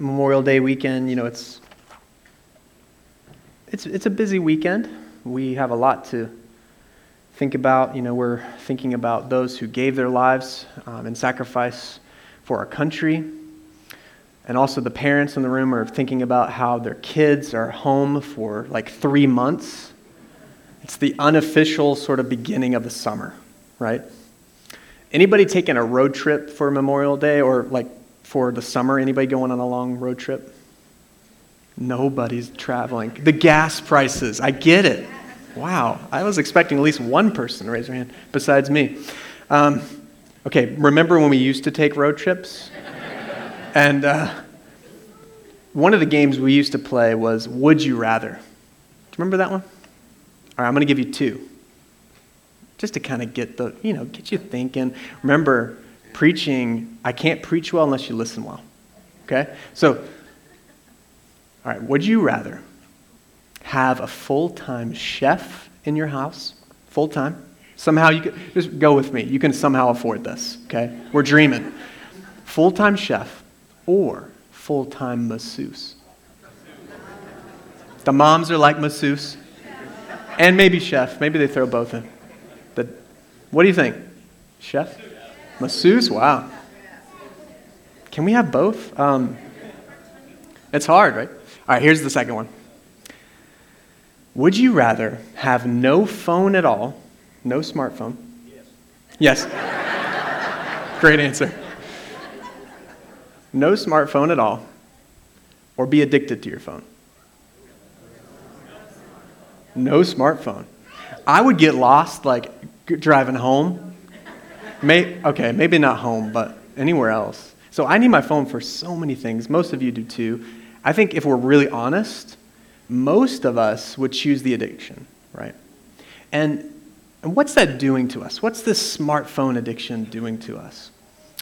Memorial Day weekend, you know, it's it's it's a busy weekend. We have a lot to think about. You know, we're thinking about those who gave their lives um, in sacrifice for our country. And also, the parents in the room are thinking about how their kids are home for like three months. It's the unofficial sort of beginning of the summer, right? Anybody taking a road trip for Memorial Day or like for the summer? Anybody going on a long road trip? Nobody's traveling. The gas prices, I get it. Wow, I was expecting at least one person to raise their hand besides me. Um, okay, remember when we used to take road trips? And uh, one of the games we used to play was Would You Rather. Do you remember that one? All right, I'm going to give you two. Just to kind of get the, you know, get you thinking. Remember, preaching, I can't preach well unless you listen well. Okay? So, all right, would you rather have a full time chef in your house? Full time? Somehow you could, just go with me. You can somehow afford this, okay? We're dreaming. Full time chef or full time masseuse. The moms are like masseuse, and maybe chef. Maybe they throw both in. The, what do you think? Chef? Masseuse? Wow. Can we have both? Um, it's hard, right? All right, here's the second one. Would you rather have no phone at all, no smartphone? Yes. yes. Great answer no smartphone at all, or be addicted to your phone? No smartphone. I would get lost like driving home. May, okay, maybe not home, but anywhere else. So I need my phone for so many things. Most of you do too. I think if we're really honest, most of us would choose the addiction, right? And, and what's that doing to us? What's this smartphone addiction doing to us?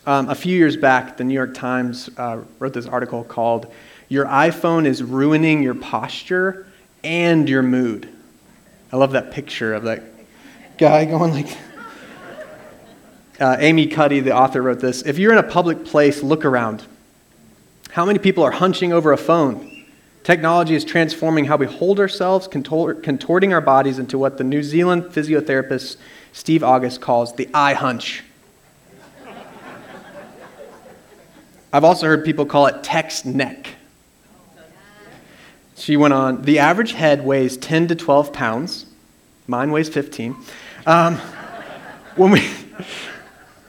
Um, a few years back, the New York Times uh, wrote this article called Your iPhone is Ruining Your Posture and Your Mood. I love that picture of that guy going like. Uh, Amy Cuddy, the author, wrote this If you're in a public place, look around. How many people are hunching over a phone? Technology is transforming how we hold ourselves, contorting our bodies into what the New Zealand physiotherapist Steve August calls the iHunch. I've also heard people call it text neck. She went on, the average head weighs 10 to 12 pounds. Mine weighs 15. Um, when, we,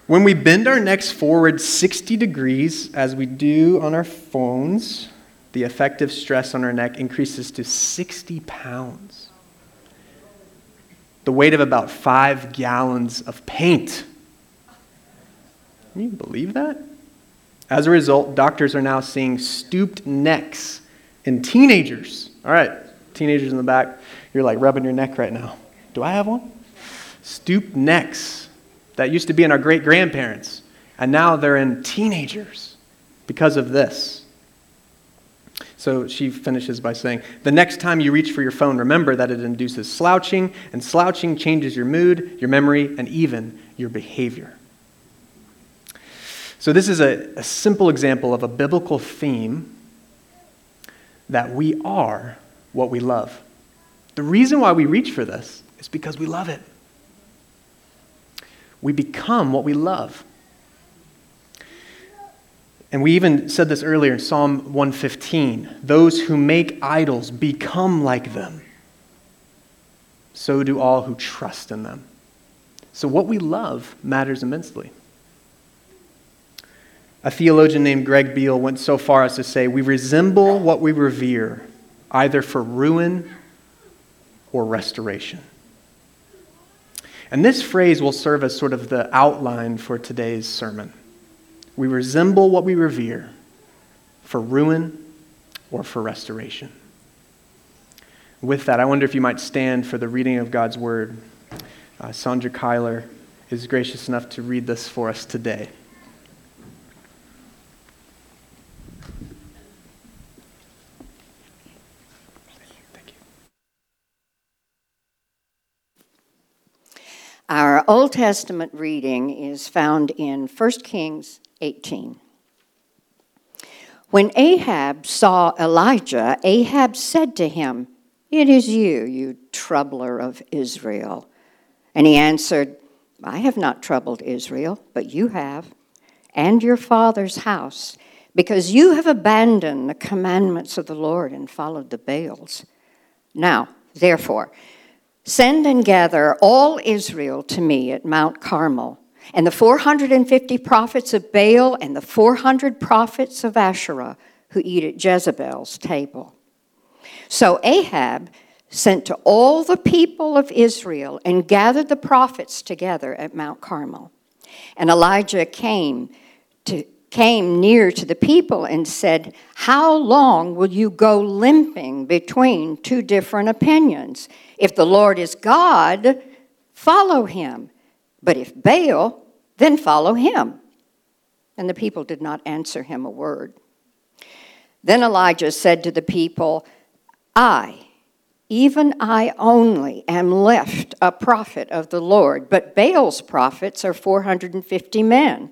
when we bend our necks forward 60 degrees, as we do on our phones, the effective stress on our neck increases to 60 pounds. The weight of about five gallons of paint. Can you believe that? As a result, doctors are now seeing stooped necks in teenagers. All right, teenagers in the back, you're like rubbing your neck right now. Do I have one? Stooped necks that used to be in our great grandparents, and now they're in teenagers because of this. So she finishes by saying, The next time you reach for your phone, remember that it induces slouching, and slouching changes your mood, your memory, and even your behavior. So, this is a, a simple example of a biblical theme that we are what we love. The reason why we reach for this is because we love it. We become what we love. And we even said this earlier in Psalm 115 those who make idols become like them. So do all who trust in them. So, what we love matters immensely. A theologian named Greg Beale went so far as to say, We resemble what we revere, either for ruin or restoration. And this phrase will serve as sort of the outline for today's sermon. We resemble what we revere for ruin or for restoration. With that, I wonder if you might stand for the reading of God's word. Uh, Sandra Kyler is gracious enough to read this for us today. Our Old Testament reading is found in 1 Kings 18. When Ahab saw Elijah, Ahab said to him, It is you, you troubler of Israel. And he answered, I have not troubled Israel, but you have, and your father's house, because you have abandoned the commandments of the Lord and followed the Baals. Now, therefore, send and gather all Israel to me at Mount Carmel and the 450 prophets of Baal and the 400 prophets of Asherah who eat at Jezebel's table. So Ahab sent to all the people of Israel and gathered the prophets together at Mount Carmel. And Elijah came to came near to the people and said, How long will you go limping between two different opinions? If the Lord is God, follow him. But if Baal, then follow him. And the people did not answer him a word. Then Elijah said to the people, I, even I only, am left a prophet of the Lord, but Baal's prophets are 450 men.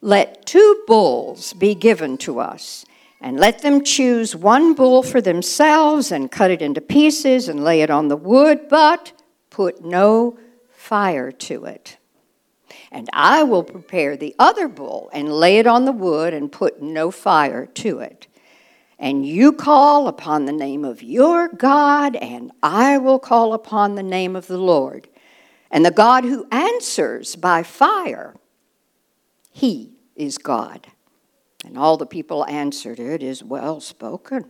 Let two bulls be given to us, and let them choose one bull for themselves and cut it into pieces and lay it on the wood, but put no fire to it. And I will prepare the other bull and lay it on the wood and put no fire to it. And you call upon the name of your God, and I will call upon the name of the Lord. And the God who answers by fire, he is God. And all the people answered, It is well spoken.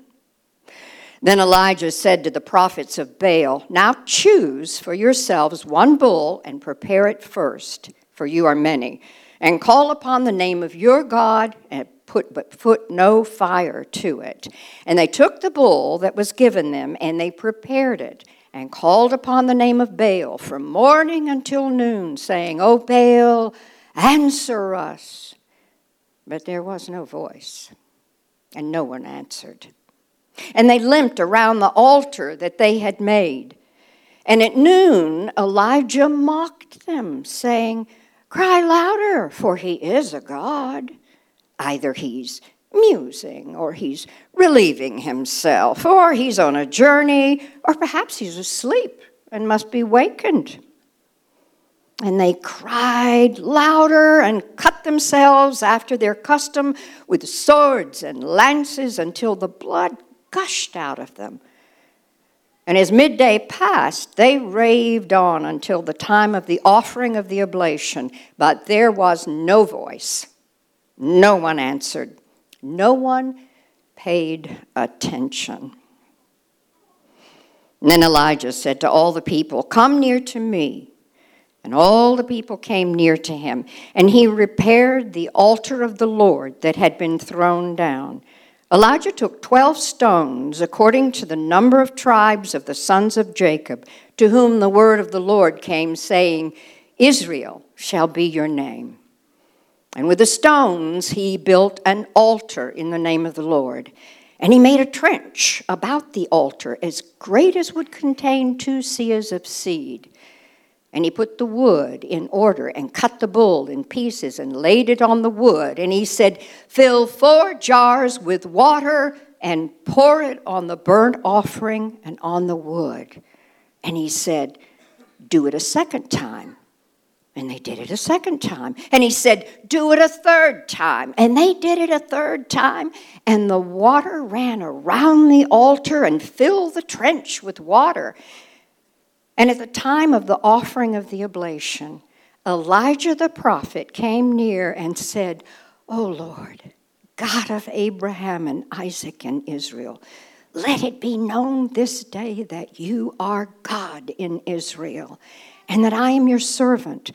Then Elijah said to the prophets of Baal, Now choose for yourselves one bull and prepare it first, for you are many, and call upon the name of your God and put but put no fire to it. And they took the bull that was given them and they prepared it and called upon the name of Baal from morning until noon, saying, O Baal, answer us. But there was no voice, and no one answered. And they limped around the altar that they had made. And at noon, Elijah mocked them, saying, Cry louder, for he is a God. Either he's musing, or he's relieving himself, or he's on a journey, or perhaps he's asleep and must be wakened. And they cried louder and cut themselves after their custom with swords and lances until the blood gushed out of them. And as midday passed, they raved on until the time of the offering of the oblation, but there was no voice. No one answered. No one paid attention. And then Elijah said to all the people, Come near to me. And all the people came near to him, and he repaired the altar of the Lord that had been thrown down. Elijah took 12 stones, according to the number of tribes of the sons of Jacob, to whom the word of the Lord came, saying, Israel shall be your name. And with the stones he built an altar in the name of the Lord. And he made a trench about the altar as great as would contain two seahs of seed. And he put the wood in order and cut the bull in pieces and laid it on the wood. And he said, Fill four jars with water and pour it on the burnt offering and on the wood. And he said, Do it a second time. And they did it a second time. And he said, Do it a third time. And they did it a third time. And the water ran around the altar and filled the trench with water. And at the time of the offering of the oblation, Elijah the prophet came near and said, O Lord, God of Abraham and Isaac and Israel, let it be known this day that you are God in Israel, and that I am your servant,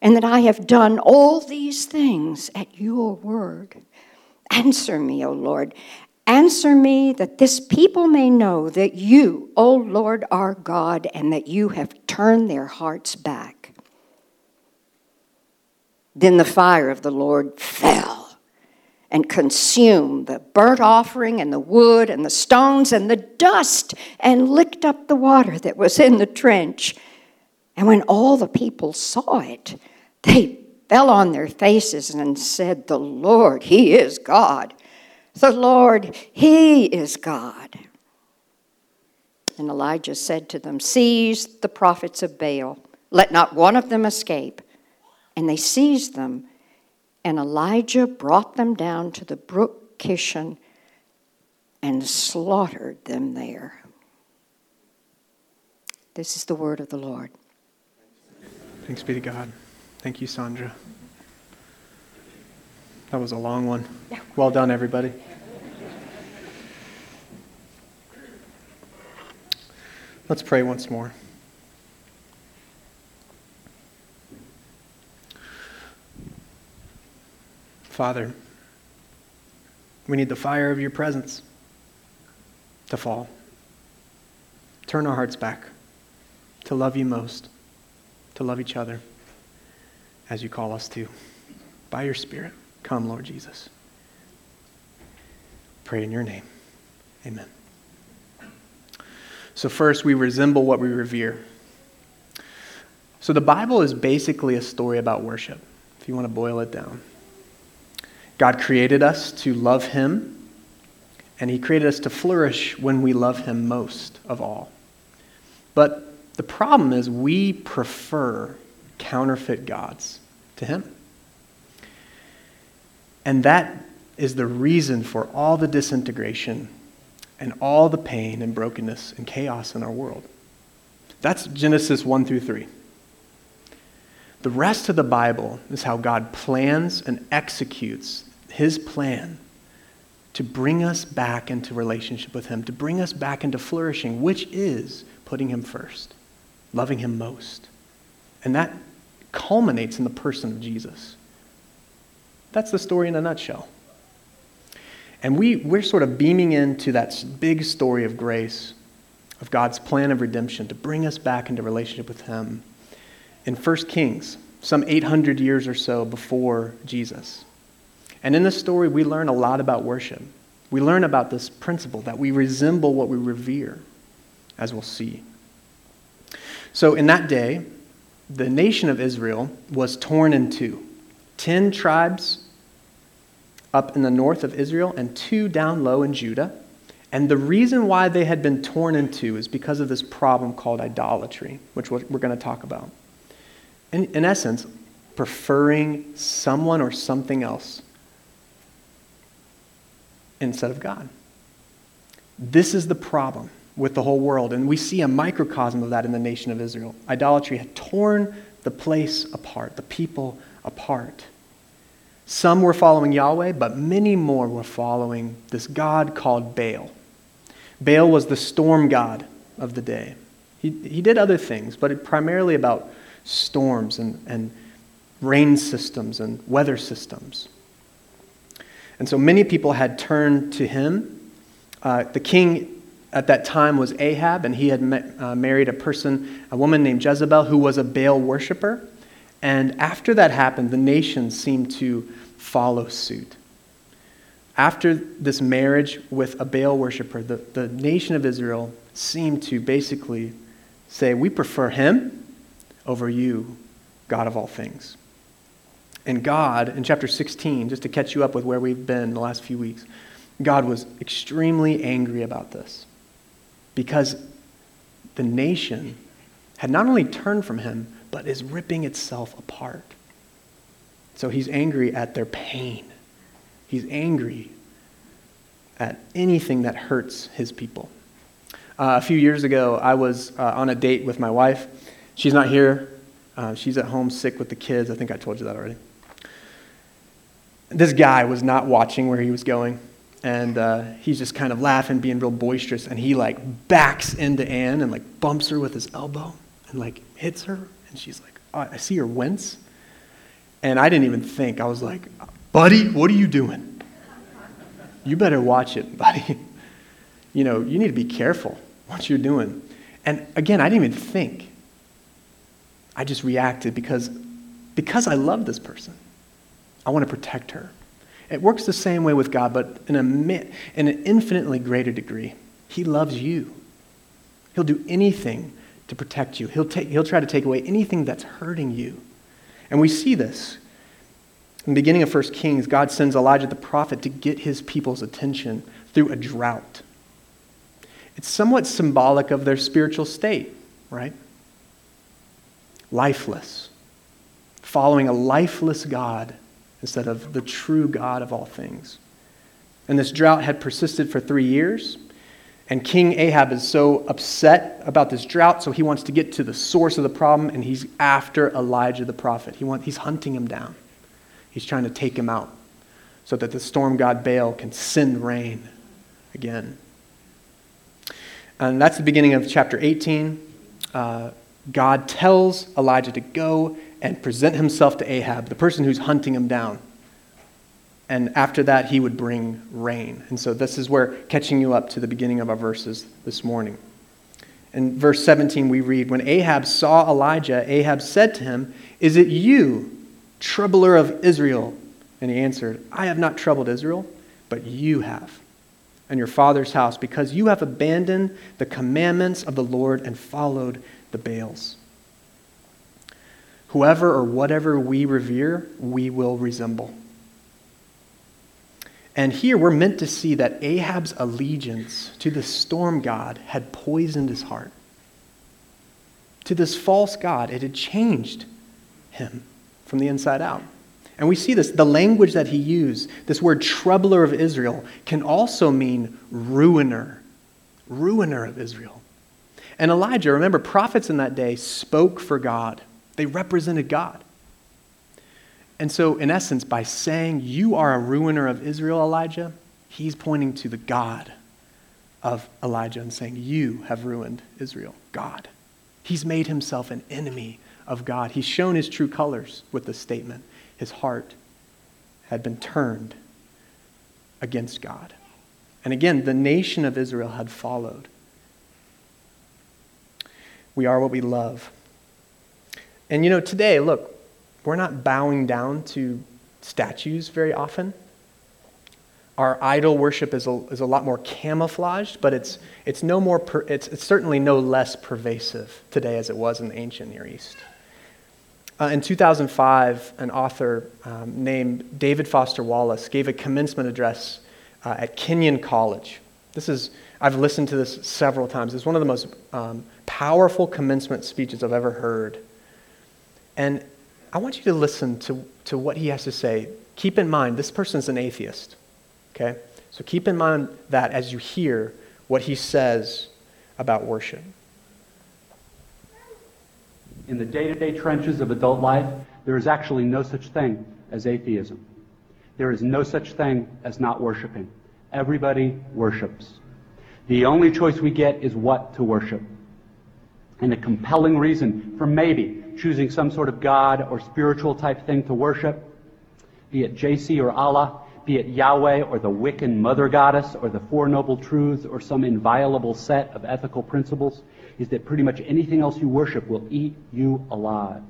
and that I have done all these things at your word. Answer me, O Lord, Answer me that this people may know that you, O Lord, are God, and that you have turned their hearts back. Then the fire of the Lord fell and consumed the burnt offering and the wood and the stones and the dust and licked up the water that was in the trench. And when all the people saw it, they fell on their faces and said, The Lord, He is God. The Lord, He is God. And Elijah said to them, Seize the prophets of Baal, let not one of them escape. And they seized them, and Elijah brought them down to the brook Kishon and slaughtered them there. This is the word of the Lord. Thanks be to God. Thank you, Sandra. That was a long one. Well done, everybody. Let's pray once more. Father, we need the fire of your presence to fall. Turn our hearts back to love you most, to love each other as you call us to. By your Spirit, come, Lord Jesus. Pray in your name. Amen. So, first, we resemble what we revere. So, the Bible is basically a story about worship, if you want to boil it down. God created us to love Him, and He created us to flourish when we love Him most of all. But the problem is we prefer counterfeit gods to Him. And that is the reason for all the disintegration and all the pain and brokenness and chaos in our world. That's Genesis 1 through 3. The rest of the Bible is how God plans and executes his plan to bring us back into relationship with him, to bring us back into flourishing, which is putting him first, loving him most. And that culminates in the person of Jesus. That's the story in a nutshell. And we, we're sort of beaming into that big story of grace, of God's plan of redemption to bring us back into relationship with Him in 1 Kings, some 800 years or so before Jesus. And in this story, we learn a lot about worship. We learn about this principle that we resemble what we revere, as we'll see. So, in that day, the nation of Israel was torn in two. Ten tribes up in the north of Israel and two down low in Judah. And the reason why they had been torn in two is because of this problem called idolatry, which we're going to talk about. In, in essence, preferring someone or something else instead of God. This is the problem with the whole world, and we see a microcosm of that in the nation of Israel. Idolatry had torn the place apart, the people apart. Some were following Yahweh, but many more were following this god called Baal. Baal was the storm god of the day. He, he did other things, but it primarily about storms and, and rain systems and weather systems. And so many people had turned to him. Uh, the king at that time was Ahab, and he had met, uh, married a person, a woman named Jezebel, who was a Baal worshiper. And after that happened, the nations seemed to follow suit. After this marriage with a Baal worshiper, the, the nation of Israel seemed to basically say, We prefer him over you, God of all things. And God, in chapter 16, just to catch you up with where we've been the last few weeks, God was extremely angry about this because the nation had not only turned from him, but is ripping itself apart. So he's angry at their pain. He's angry at anything that hurts his people. Uh, a few years ago, I was uh, on a date with my wife. She's not here. Uh, she's at home sick with the kids. I think I told you that already. This guy was not watching where he was going, and uh, he's just kind of laughing, being real boisterous, and he like backs into Anne and like bumps her with his elbow and like hits her and she's like, oh, I see her wince. And I didn't even think. I was like, buddy, what are you doing? You better watch it, buddy. you know, you need to be careful what you're doing. And again, I didn't even think. I just reacted because, because I love this person. I want to protect her. It works the same way with God, but in, a, in an infinitely greater degree. He loves you. He'll do anything to protect you. He'll, take, he'll try to take away anything that's hurting you. And we see this In the beginning of 1 Kings, God sends Elijah the prophet to get his people's attention through a drought. It's somewhat symbolic of their spiritual state, right? Lifeless. Following a lifeless God instead of the true God of all things. And this drought had persisted for three years. And King Ahab is so upset about this drought, so he wants to get to the source of the problem, and he's after Elijah the prophet. He want, he's hunting him down. He's trying to take him out so that the storm god Baal can send rain again. And that's the beginning of chapter 18. Uh, God tells Elijah to go and present himself to Ahab, the person who's hunting him down. And after that, he would bring rain. And so this is where catching you up to the beginning of our verses this morning. In verse 17, we read When Ahab saw Elijah, Ahab said to him, Is it you, troubler of Israel? And he answered, I have not troubled Israel, but you have and your father's house, because you have abandoned the commandments of the Lord and followed the Baals. Whoever or whatever we revere, we will resemble. And here we're meant to see that Ahab's allegiance to the storm god had poisoned his heart. To this false god, it had changed him from the inside out. And we see this, the language that he used, this word troubler of Israel, can also mean ruiner, ruiner of Israel. And Elijah, remember, prophets in that day spoke for God, they represented God. And so, in essence, by saying, You are a ruiner of Israel, Elijah, he's pointing to the God of Elijah and saying, You have ruined Israel, God. He's made himself an enemy of God. He's shown his true colors with this statement his heart had been turned against God. And again, the nation of Israel had followed. We are what we love. And you know, today, look, we're not bowing down to statues very often. Our idol worship is a, is a lot more camouflaged, but it's, it's, no more per, it's, it's certainly no less pervasive today as it was in the ancient Near East. Uh, in 2005, an author um, named David Foster Wallace gave a commencement address uh, at Kenyon College. This is, I've listened to this several times. It's one of the most um, powerful commencement speeches I've ever heard. And I want you to listen to, to what he has to say. Keep in mind, this person is an atheist, okay? So keep in mind that as you hear what he says about worship in the day to day trenches of adult life, there is actually no such thing as atheism. There is no such thing as not worshiping. Everybody worships. The only choice we get is what to worship. And a compelling reason for maybe choosing some sort of God or spiritual type thing to worship, be it JC or Allah, be it Yahweh or the Wiccan mother goddess or the Four Noble Truths or some inviolable set of ethical principles, is that pretty much anything else you worship will eat you alive.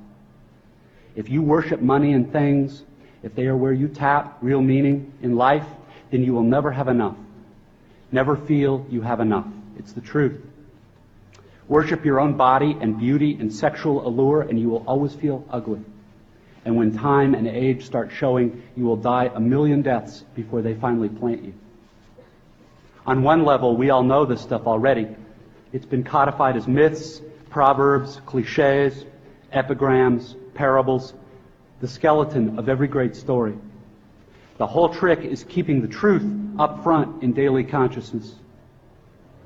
If you worship money and things, if they are where you tap real meaning in life, then you will never have enough. Never feel you have enough. It's the truth. Worship your own body and beauty and sexual allure, and you will always feel ugly. And when time and age start showing, you will die a million deaths before they finally plant you. On one level, we all know this stuff already. It's been codified as myths, proverbs, cliches, epigrams, parables, the skeleton of every great story. The whole trick is keeping the truth up front in daily consciousness.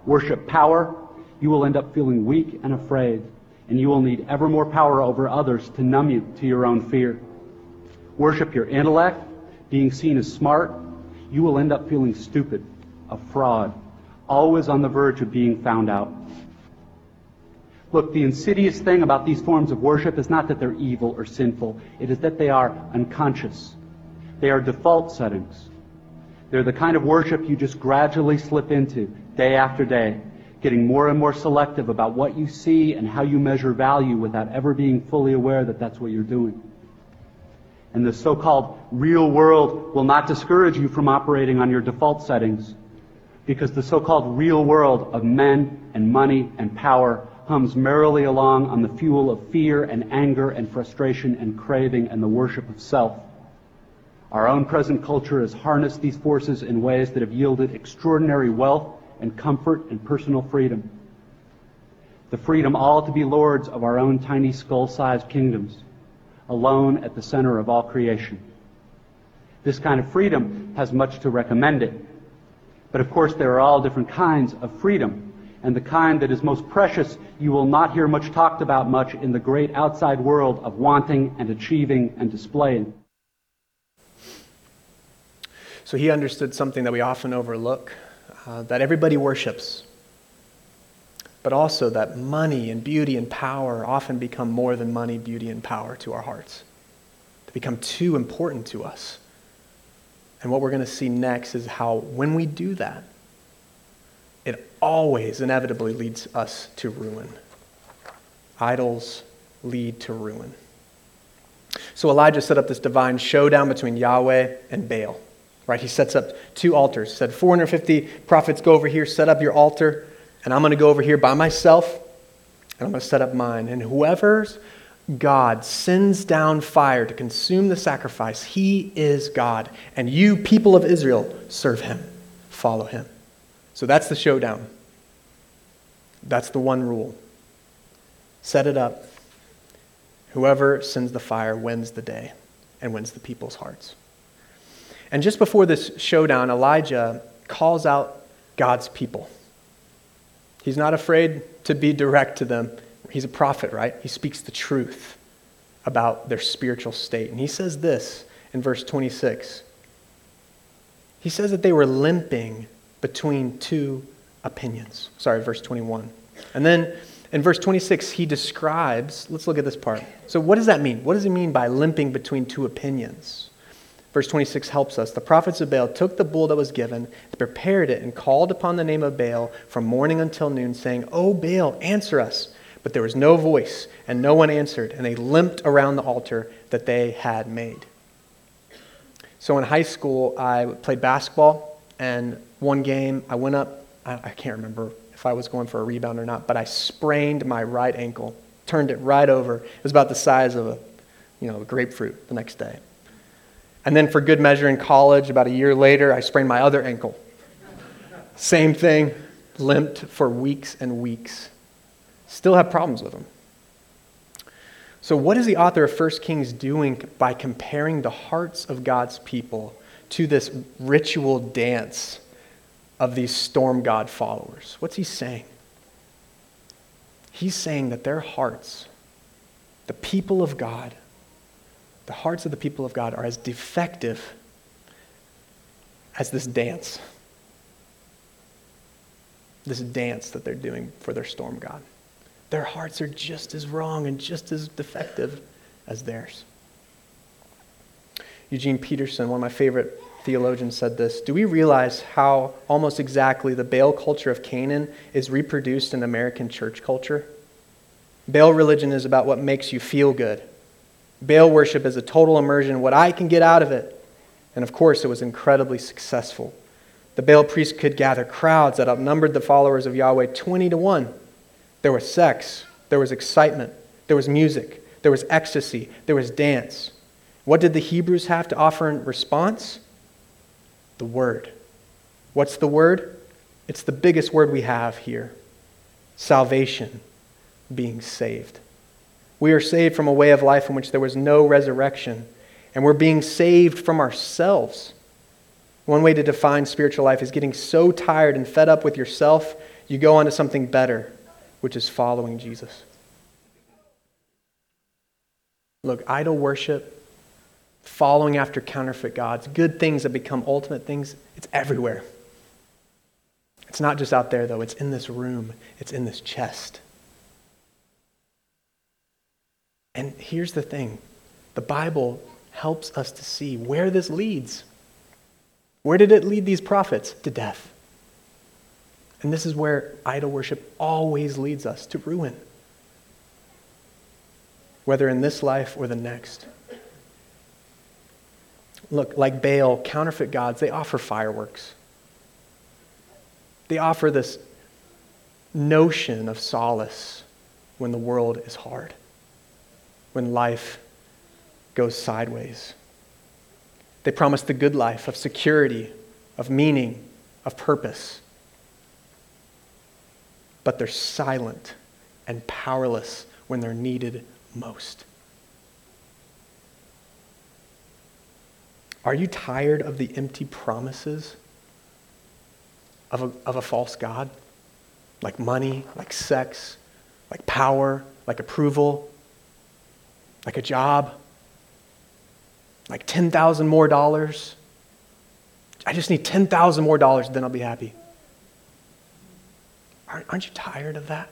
Worship power, you will end up feeling weak and afraid, and you will need ever more power over others to numb you to your own fear. Worship your intellect, being seen as smart, you will end up feeling stupid, a fraud, always on the verge of being found out. Look, the insidious thing about these forms of worship is not that they're evil or sinful. It is that they are unconscious. They are default settings. They're the kind of worship you just gradually slip into day after day, getting more and more selective about what you see and how you measure value without ever being fully aware that that's what you're doing. And the so-called real world will not discourage you from operating on your default settings because the so-called real world of men and money and power hums merrily along on the fuel of fear and anger and frustration and craving and the worship of self. Our own present culture has harnessed these forces in ways that have yielded extraordinary wealth and comfort and personal freedom. The freedom all to be lords of our own tiny skull sized kingdoms, alone at the center of all creation. This kind of freedom has much to recommend it. But of course, there are all different kinds of freedom. And the kind that is most precious, you will not hear much talked about much in the great outside world of wanting and achieving and displaying. So he understood something that we often overlook uh, that everybody worships, but also that money and beauty and power often become more than money, beauty, and power to our hearts. They become too important to us. And what we're going to see next is how, when we do that, it always inevitably leads us to ruin. Idols lead to ruin. So Elijah set up this divine showdown between Yahweh and Baal. Right? He sets up two altars. He said, 450 prophets go over here, set up your altar, and I'm going to go over here by myself, and I'm going to set up mine. And whoever's God sends down fire to consume the sacrifice, he is God. And you, people of Israel, serve him, follow him. So that's the showdown. That's the one rule. Set it up. Whoever sends the fire wins the day and wins the people's hearts. And just before this showdown, Elijah calls out God's people. He's not afraid to be direct to them. He's a prophet, right? He speaks the truth about their spiritual state. And he says this in verse 26. He says that they were limping between two opinions. Sorry, verse 21. And then in verse 26, he describes, let's look at this part. So, what does that mean? What does he mean by limping between two opinions? Verse 26 helps us. The prophets of Baal took the bull that was given, prepared it, and called upon the name of Baal from morning until noon, saying, O Baal, answer us. But there was no voice, and no one answered, and they limped around the altar that they had made. So in high school, I played basketball, and one game I went up, I can't remember if I was going for a rebound or not, but I sprained my right ankle, turned it right over. It was about the size of a, you know, a grapefruit the next day. And then, for good measure, in college, about a year later, I sprained my other ankle. Same thing, limped for weeks and weeks. Still have problems with them. So, what is the author of 1 Kings doing by comparing the hearts of God's people to this ritual dance of these storm god followers? What's he saying? He's saying that their hearts, the people of God, the hearts of the people of God are as defective as this dance. This dance that they're doing for their storm God. Their hearts are just as wrong and just as defective as theirs. Eugene Peterson, one of my favorite theologians, said this Do we realize how almost exactly the Baal culture of Canaan is reproduced in American church culture? Baal religion is about what makes you feel good. Baal worship is a total immersion, what I can get out of it. And of course, it was incredibly successful. The Baal priests could gather crowds that outnumbered the followers of Yahweh 20 to 1. There was sex, there was excitement, there was music, there was ecstasy, there was dance. What did the Hebrews have to offer in response? The Word. What's the Word? It's the biggest word we have here salvation, being saved. We are saved from a way of life in which there was no resurrection, and we're being saved from ourselves. One way to define spiritual life is getting so tired and fed up with yourself, you go on to something better, which is following Jesus. Look, idol worship, following after counterfeit gods, good things that become ultimate things, it's everywhere. It's not just out there, though, it's in this room, it's in this chest. And here's the thing the Bible helps us to see where this leads. Where did it lead these prophets? To death. And this is where idol worship always leads us to ruin, whether in this life or the next. Look, like Baal, counterfeit gods, they offer fireworks. They offer this notion of solace when the world is hard when life goes sideways. They promise the good life of security, of meaning, of purpose. But they're silent and powerless when they're needed most. Are you tired of the empty promises of a, of a false God? Like money, like sex, like power, like approval, like a job, like 10,000 more dollars. I just need 10,000 more dollars, then I'll be happy. Aren't aren't you tired of that?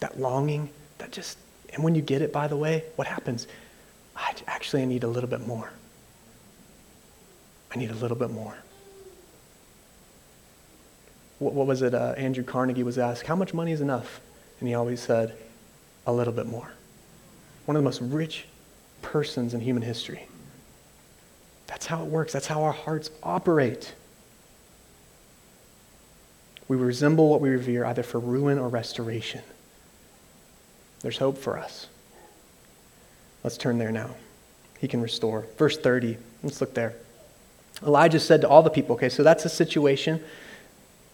That longing? That just, and when you get it, by the way, what happens? I actually I need a little bit more. I need a little bit more. What, what was it? Uh, Andrew Carnegie was asked, How much money is enough? And he always said, A little bit more. One of the most rich persons in human history. That's how it works, that's how our hearts operate. We resemble what we revere either for ruin or restoration. There's hope for us. Let's turn there now. He can restore. Verse 30. Let's look there. Elijah said to all the people, okay, so that's the situation.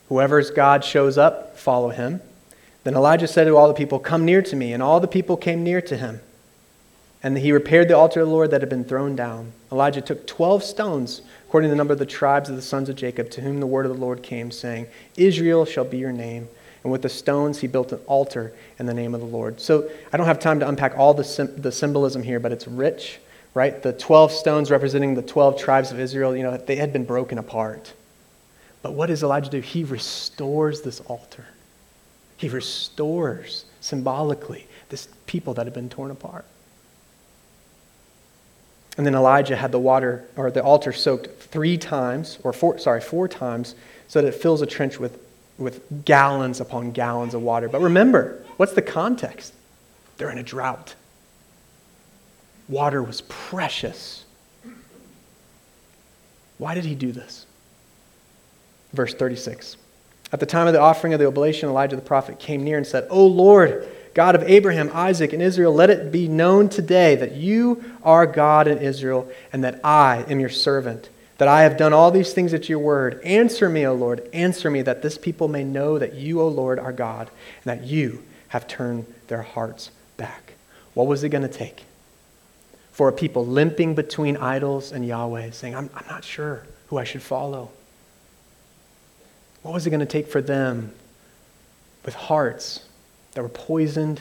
Whoever's God shows up, follow him. Then Elijah said to all the people, Come near to me. And all the people came near to him. And he repaired the altar of the Lord that had been thrown down. Elijah took 12 stones, according to the number of the tribes of the sons of Jacob, to whom the word of the Lord came, saying, Israel shall be your name. And with the stones, he built an altar in the name of the Lord. So I don't have time to unpack all the, the symbolism here, but it's rich right? The 12 stones representing the 12 tribes of Israel, you know, they had been broken apart. But what does Elijah do? He restores this altar. He restores symbolically this people that had been torn apart. And then Elijah had the water or the altar soaked three times, or four, sorry, four times, so that it fills a trench with, with gallons upon gallons of water. But remember, what's the context? They're in a drought. Water was precious. Why did he do this? Verse 36. At the time of the offering of the oblation, Elijah the prophet came near and said, O Lord, God of Abraham, Isaac, and Israel, let it be known today that you are God in Israel, and that I am your servant, that I have done all these things at your word. Answer me, O Lord, answer me, that this people may know that you, O Lord, are God, and that you have turned their hearts back. What was it going to take? for a people limping between idols and Yahweh, saying, I'm, I'm not sure who I should follow. What was it going to take for them with hearts that were poisoned,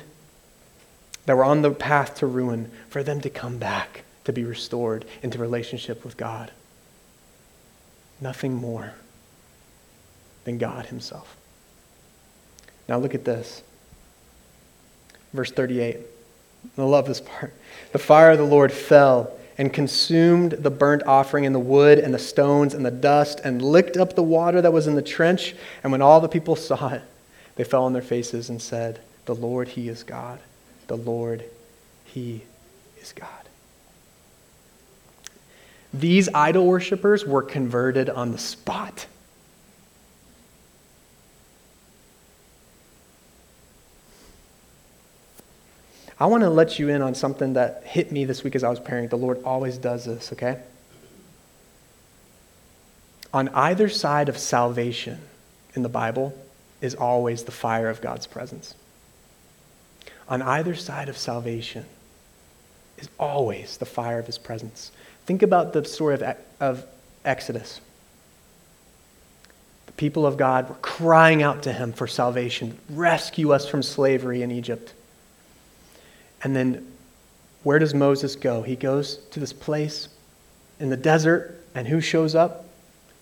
that were on the path to ruin, for them to come back, to be restored into relationship with God? Nothing more than God Himself. Now look at this. Verse 38. I love this part. The fire of the Lord fell and consumed the burnt offering and the wood and the stones and the dust and licked up the water that was in the trench. And when all the people saw it, they fell on their faces and said, The Lord, He is God. The Lord, He is God. These idol worshippers were converted on the spot. I want to let you in on something that hit me this week as I was praying. The Lord always does this, okay? On either side of salvation in the Bible is always the fire of God's presence. On either side of salvation is always the fire of his presence. Think about the story of, of Exodus. The people of God were crying out to him for salvation. Rescue us from slavery in Egypt. And then where does Moses go? He goes to this place in the desert, and who shows up?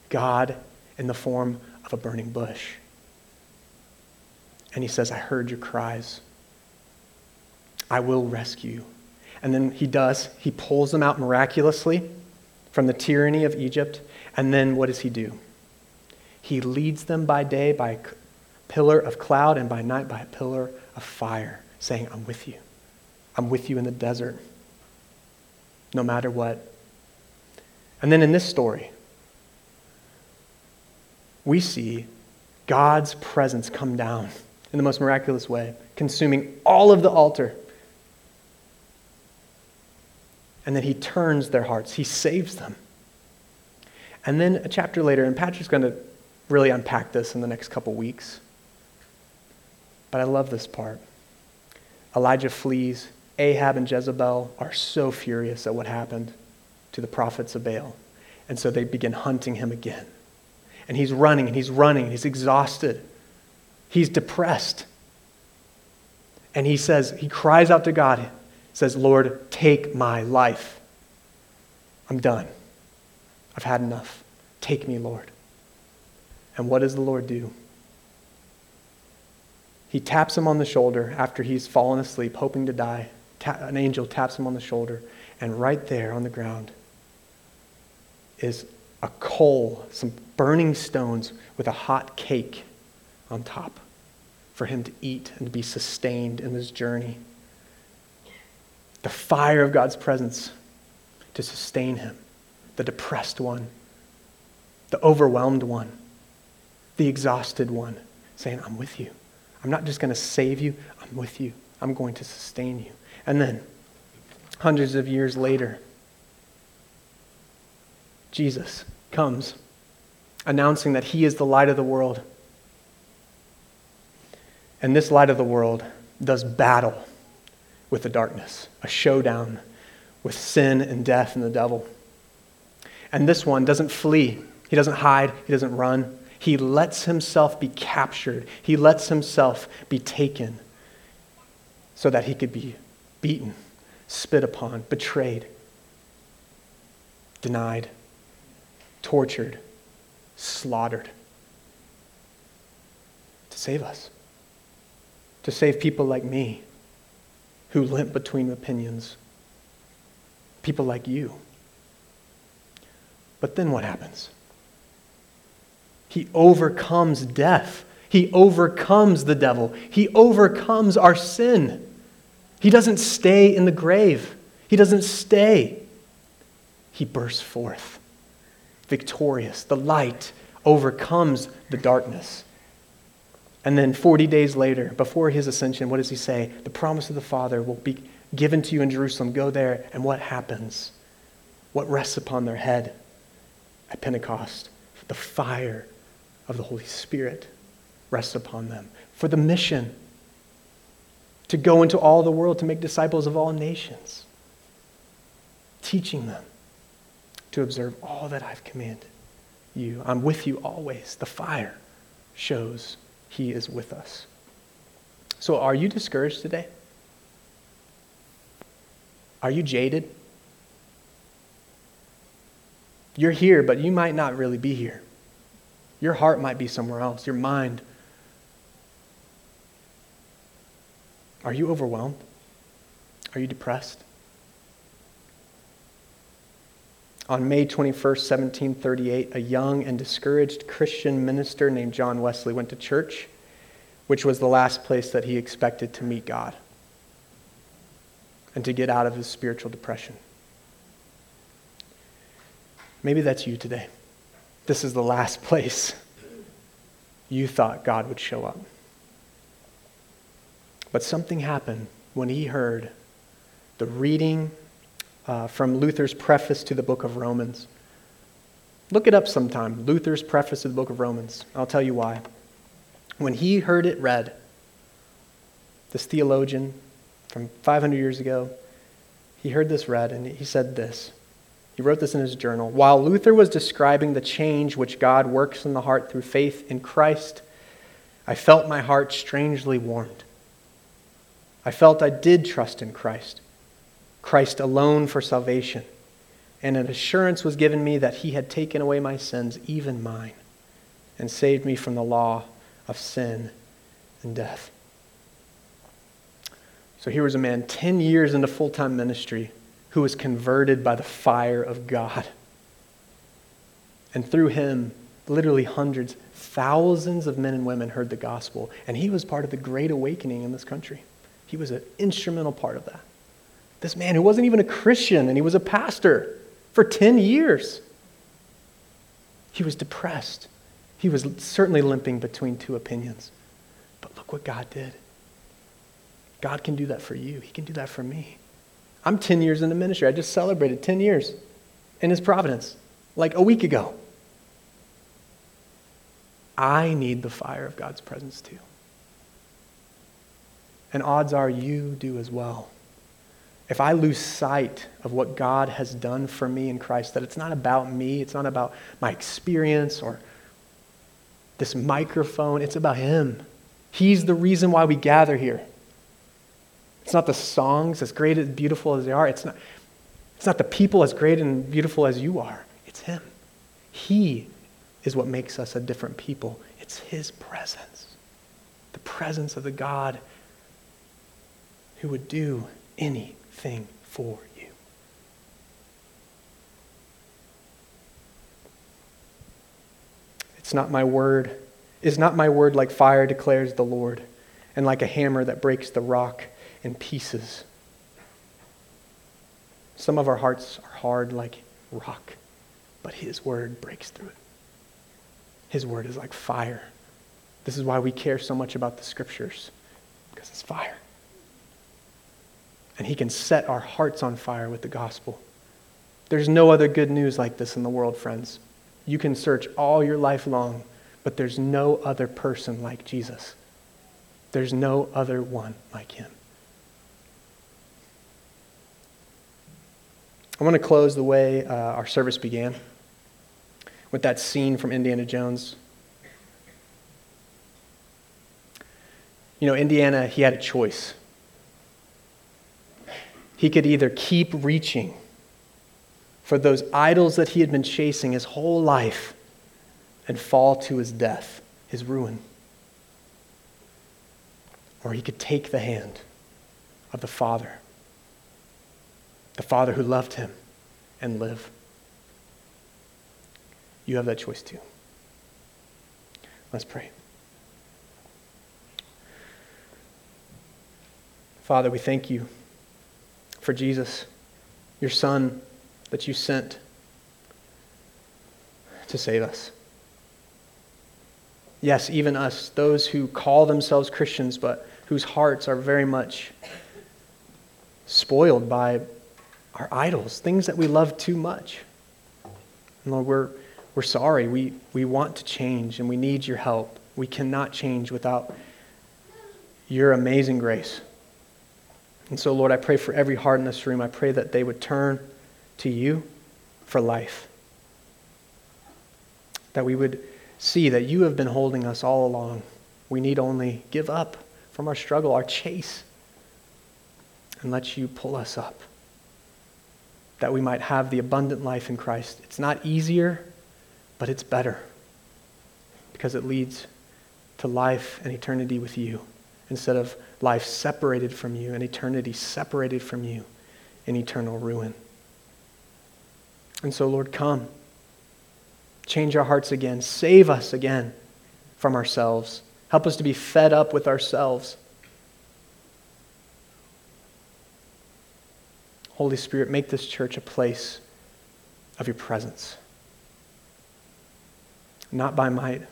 God in the form of a burning bush. And he says, I heard your cries. I will rescue. And then he does. He pulls them out miraculously from the tyranny of Egypt. And then what does he do? He leads them by day by a pillar of cloud and by night by a pillar of fire, saying, I'm with you. I'm with you in the desert, no matter what. And then in this story, we see God's presence come down in the most miraculous way, consuming all of the altar. And then he turns their hearts, he saves them. And then a chapter later, and Patrick's going to really unpack this in the next couple weeks. But I love this part. Elijah flees. Ahab and Jezebel are so furious at what happened to the prophets of Baal. And so they begin hunting him again. And he's running and he's running and he's exhausted. He's depressed. And he says, he cries out to God, says, Lord, take my life. I'm done. I've had enough. Take me, Lord. And what does the Lord do? He taps him on the shoulder after he's fallen asleep, hoping to die. An angel taps him on the shoulder, and right there on the ground is a coal, some burning stones with a hot cake on top for him to eat and to be sustained in this journey. The fire of God's presence to sustain him, the depressed one, the overwhelmed one, the exhausted one, saying, I'm with you. I'm not just going to save you, I'm with you. I'm going to sustain you. And then, hundreds of years later, Jesus comes announcing that he is the light of the world. And this light of the world does battle with the darkness, a showdown with sin and death and the devil. And this one doesn't flee, he doesn't hide, he doesn't run. He lets himself be captured, he lets himself be taken so that he could be beaten, spit upon, betrayed, denied, tortured, slaughtered to save us, to save people like me who limp between opinions, people like you. But then what happens? He overcomes death. He overcomes the devil. He overcomes our sin. He doesn't stay in the grave. He doesn't stay. He bursts forth, victorious. The light overcomes the darkness. And then 40 days later, before his ascension, what does he say? The promise of the Father will be given to you in Jerusalem. Go there. And what happens? What rests upon their head at Pentecost? The fire of the Holy Spirit rests upon them for the mission to go into all the world to make disciples of all nations, teaching them to observe all that I've commanded you. I'm with you always. The fire shows he is with us. So, are you discouraged today? Are you jaded? You're here, but you might not really be here. Your heart might be somewhere else, your mind. Are you overwhelmed? Are you depressed? On May 21st, 1738, a young and discouraged Christian minister named John Wesley went to church, which was the last place that he expected to meet God and to get out of his spiritual depression. Maybe that's you today. This is the last place you thought God would show up. But something happened when he heard the reading uh, from Luther's preface to the book of Romans. Look it up sometime Luther's preface to the book of Romans. I'll tell you why. When he heard it read, this theologian from 500 years ago, he heard this read and he said this. He wrote this in his journal. While Luther was describing the change which God works in the heart through faith in Christ, I felt my heart strangely warmed. I felt I did trust in Christ, Christ alone for salvation, and an assurance was given me that he had taken away my sins, even mine, and saved me from the law of sin and death. So here was a man 10 years into full time ministry who was converted by the fire of God. And through him, literally hundreds, thousands of men and women heard the gospel. And he was part of the great awakening in this country. He was an instrumental part of that. This man who wasn't even a Christian and he was a pastor for 10 years. He was depressed. He was certainly limping between two opinions. But look what God did. God can do that for you, He can do that for me. I'm 10 years in the ministry. I just celebrated 10 years in His providence, like a week ago. I need the fire of God's presence too. And odds are you do as well. If I lose sight of what God has done for me in Christ, that it's not about me, it's not about my experience or this microphone, it's about Him. He's the reason why we gather here. It's not the songs, as great and beautiful as they are. It's not, it's not the people as great and beautiful as you are. It's Him. He is what makes us a different people. It's His presence, the presence of the God who would do anything for you. It's not my word. Is not my word like fire, declares the Lord, and like a hammer that breaks the rock in pieces? Some of our hearts are hard like rock, but His word breaks through it. His word is like fire. This is why we care so much about the scriptures, because it's fire. And He can set our hearts on fire with the gospel. There's no other good news like this in the world, friends. You can search all your life long, but there's no other person like Jesus. There's no other one like Him. I want to close the way uh, our service began with that scene from Indiana Jones. You know, Indiana, he had a choice. He could either keep reaching for those idols that he had been chasing his whole life and fall to his death, his ruin. Or he could take the hand of the Father the Father who loved him, and live. You have that choice too. Let's pray. Father, we thank you for Jesus, your Son that you sent to save us. Yes, even us, those who call themselves Christians, but whose hearts are very much spoiled by our idols, things that we love too much. And Lord, we're, we're sorry. We, we want to change and we need your help. We cannot change without your amazing grace. And so, Lord, I pray for every heart in this room. I pray that they would turn to you for life. That we would see that you have been holding us all along. We need only give up from our struggle, our chase, and let you pull us up that we might have the abundant life in Christ. It's not easier, but it's better because it leads to life and eternity with you instead of life separated from you and eternity separated from you in eternal ruin. And so, Lord, come. Change our hearts again. Save us again from ourselves. Help us to be fed up with ourselves Holy Spirit, make this church a place of your presence. Not by might,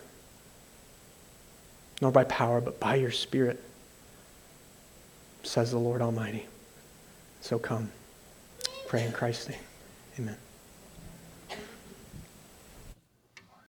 nor by power, but by your Spirit, says the Lord Almighty. So come. Pray in Christ's name. Amen.